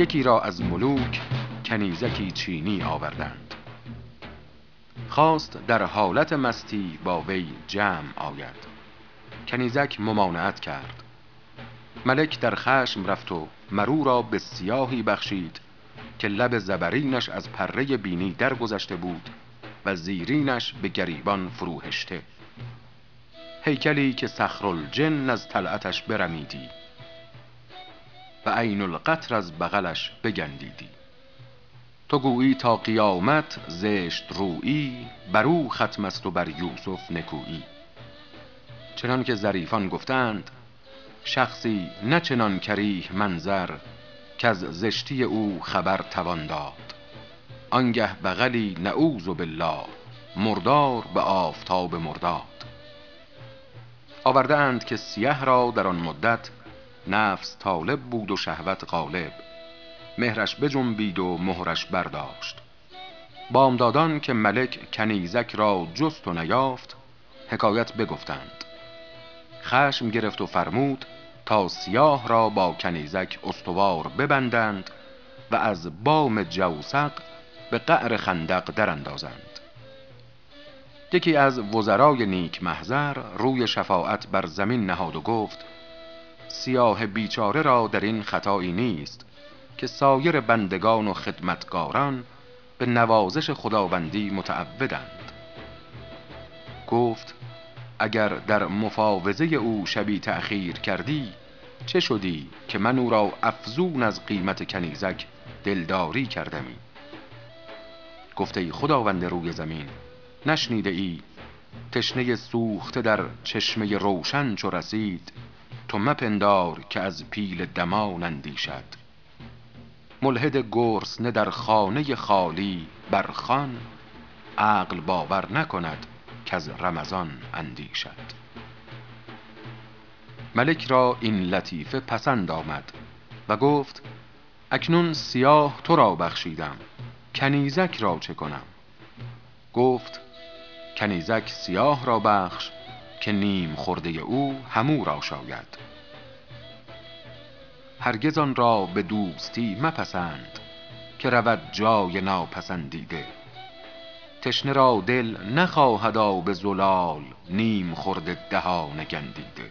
یکی را از ملوک کنیزکی چینی آوردند. خواست در حالت مستی با وی جمع آید. کنیزک ممانعت کرد. ملک در خشم رفت و مرو را به سیاهی بخشید که لب زبرینش از پره بینی درگذشته بود و زیرینش به گریبان فروهشته. هیکلی که الجن از طلعتش برمیدی. و عین القطر از بغلش بگندیدی. تو گویی تا قیامت زشت رویی برو ختم است و بر یوسف نکویی. چنان که ظریفان گفتند شخصی نه چنان کریه منظر که از زشتی او خبر توان داد. آنگه بغلی نعوذ بالله مردار به آفتاب مرداد. آورده اند که سیه را در آن مدت نفس طالب بود و شهوت غالب. مهرش بجنبید و مهرش برداشت. بامدادان که ملک کنیزک را جست و نیافت حکایت بگفتند. خشم گرفت و فرمود تا سیاه را با کنیزک استوار ببندند و از بام جوسق به قعر خندق در اندازند یکی از وزرای نیک محضر روی شفاعت بر زمین نهاد و گفت سیاه بیچاره را در این خطایی نیست که سایر بندگان و خدمتگاران به نوازش خداوندی متعودند. گفت اگر در مفاوضه او شبی تأخیر کردی چه شدی که من او را افزون از قیمت کنیزک دلداری کردمی؟ گفته ای خداوند روی زمین نشنیده ای تشنه سوخته در چشمه روشن چو رسید تو مپندار که از پیل دمان اندیشد. ملحد گرسنه در خانه خالی برخان عقل باور نکند که از رمضان اندیشد. ملک را این لطیفه پسند آمد و گفت اکنون سیاه تو را بخشیدم کنیزک را چه کنم؟ گفت کنیزک سیاه را بخش که نیم خورده او همو را شاید. هرگز آن را به دوستی مپسند که رود جای ناپسندیده. تشنه را دل نخواهد آب زلال نیم خورده دهان گندیده.